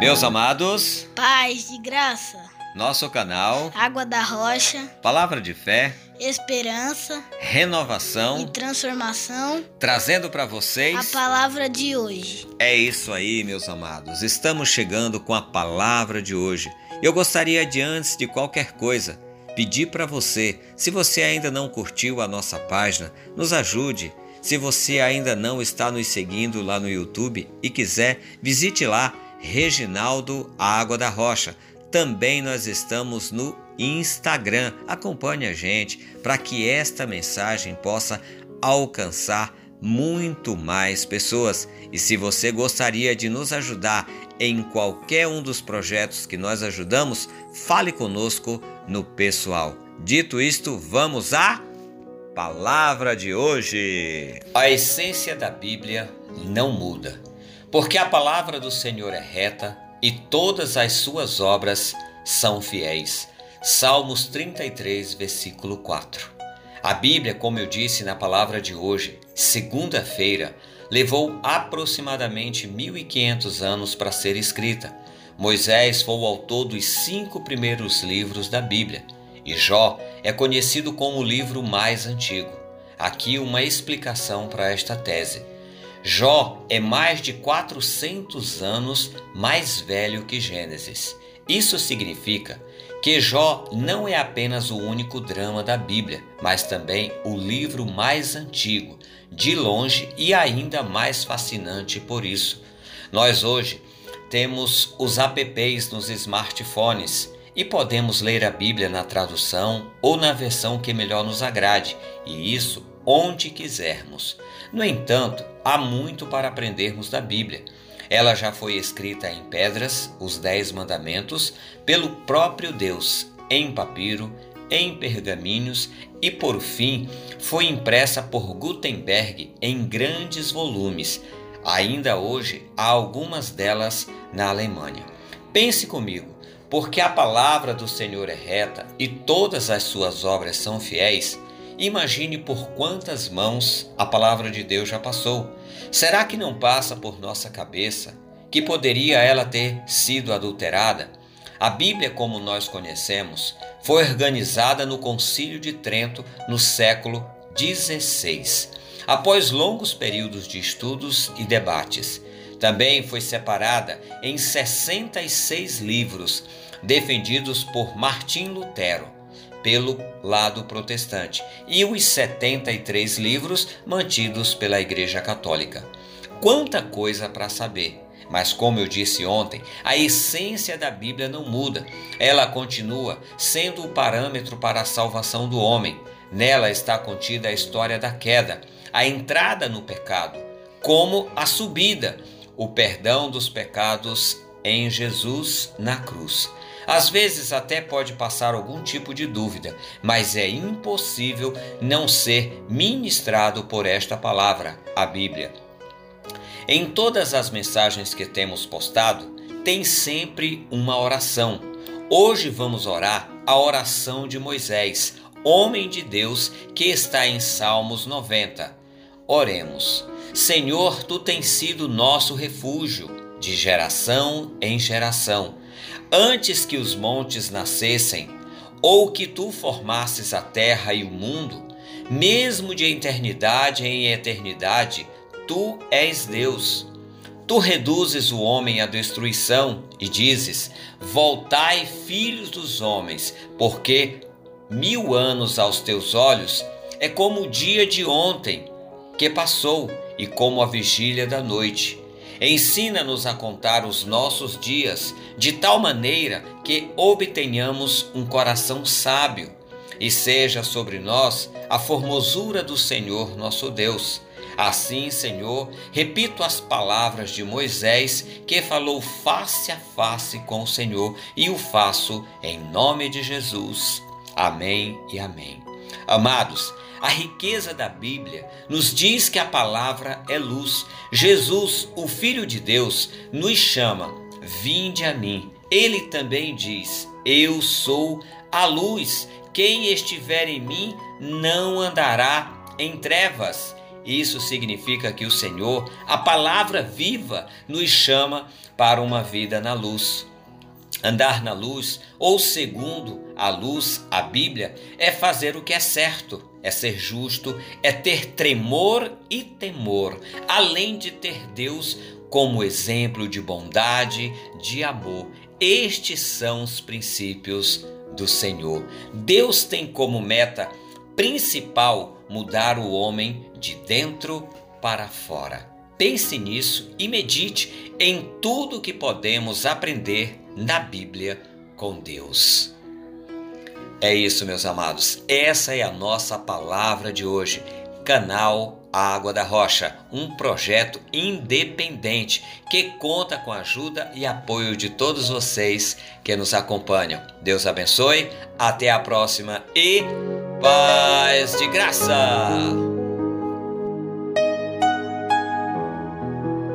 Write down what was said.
Meus amados, Paz de graça, nosso canal água da rocha, Palavra de Fé, esperança e Renovação, transformação. trazendo para A vocês. palavra de hoje. É isso aí, meus amados. Estamos chegando com a palavra de hoje. Eu gostaria de antes de qualquer coisa pedir para você, se você ainda não curtiu a nossa página, nos ajude. Se você ainda não está nos seguindo lá no YouTube e quiser, visite lá Reginaldo Água da Rocha. Também nós estamos no Instagram. Acompanhe a gente para que esta mensagem possa alcançar muito mais pessoas. E se você gostaria de nos ajudar em qualquer um dos projetos que nós ajudamos, fale conosco no pessoal. Dito isto, vamos à palavra de hoje. A essência da Bíblia não muda, porque a palavra do Senhor é reta e todas as suas obras são fiéis. Salmos 33, versículo 4. A Bíblia, como eu disse na palavra de hoje, segunda-feira, levou aproximadamente 1500 anos para ser escrita. Moisés foi o autor dos cinco primeiros livros da Bíblia e Jó é conhecido como o livro mais antigo. Aqui uma explicação para esta tese. Jó é mais de 400 anos mais velho que Gênesis. Isso significa que Jó não é apenas o único drama da Bíblia, mas também o livro mais antigo, de longe e ainda mais fascinante por isso. Nós hoje temos os apps nos smartphones e podemos ler a Bíblia na tradução ou na versão que melhor nos agrade, e isso onde quisermos. No entanto, há muito para aprendermos da Bíblia. Ela já foi escrita em pedras, os Dez Mandamentos, pelo próprio Deus, em papiro, em pergaminhos e, por fim, foi impressa por Gutenberg em grandes volumes. Ainda hoje há algumas delas na Alemanha. Pense comigo, porque a palavra do Senhor é reta e todas as suas obras são fiéis. Imagine por quantas mãos a palavra de Deus já passou. Será que não passa por nossa cabeça que poderia ela ter sido adulterada? A Bíblia, como nós conhecemos, foi organizada no Concílio de Trento no século XVI, após longos períodos de estudos e debates. Também foi separada em 66 livros, defendidos por Martim Lutero pelo lado protestante e os 73 livros mantidos pela Igreja Católica. Quanta coisa para saber! Mas, como eu disse ontem, a essência da Bíblia não muda. Ela continua sendo o parâmetro para a salvação do homem. Nela está contida a história da queda, a entrada no pecado, como a subida, o perdão dos pecados em Jesus na cruz. Às vezes até pode passar algum tipo de dúvida, mas é impossível não ser ministrado por esta palavra, a Bíblia. Em todas as mensagens que temos postado, tem sempre uma oração. Hoje vamos orar a oração de Moisés, homem de Deus, que está em Salmos 90. Oremos. Senhor, tu tens sido nosso refúgio, de geração em geração. Antes que os montes nascessem, ou que tu formasses a terra e o mundo, mesmo de eternidade em eternidade, tu és Deus. Tu reduzes o homem à destruição e dizes: Voltai, filhos dos homens, porque mil anos aos teus olhos é como o dia de ontem que passou e como a vigília da noite. Ensina-nos a contar os nossos dias de tal maneira que obtenhamos um coração sábio e seja sobre nós a formosura do Senhor nosso Deus. Assim, Senhor, repito as palavras de Moisés, que falou face a face com o Senhor, e o faço em nome de Jesus. Amém e amém. Amados, a riqueza da Bíblia nos diz que a palavra é luz. Jesus, o Filho de Deus, nos chama: Vinde a mim. Ele também diz: Eu sou a luz. Quem estiver em mim não andará em trevas. Isso significa que o Senhor, a palavra viva, nos chama para uma vida na luz. Andar na luz, ou segundo a luz, a Bíblia, é fazer o que é certo, é ser justo, é ter tremor e temor, além de ter Deus como exemplo de bondade, de amor. Estes são os princípios do Senhor. Deus tem como meta principal mudar o homem de dentro para fora. Pense nisso e medite em tudo que podemos aprender na Bíblia com Deus. É isso, meus amados. Essa é a nossa palavra de hoje. Canal Água da Rocha, um projeto independente que conta com a ajuda e apoio de todos vocês que nos acompanham. Deus abençoe, até a próxima e paz de graça!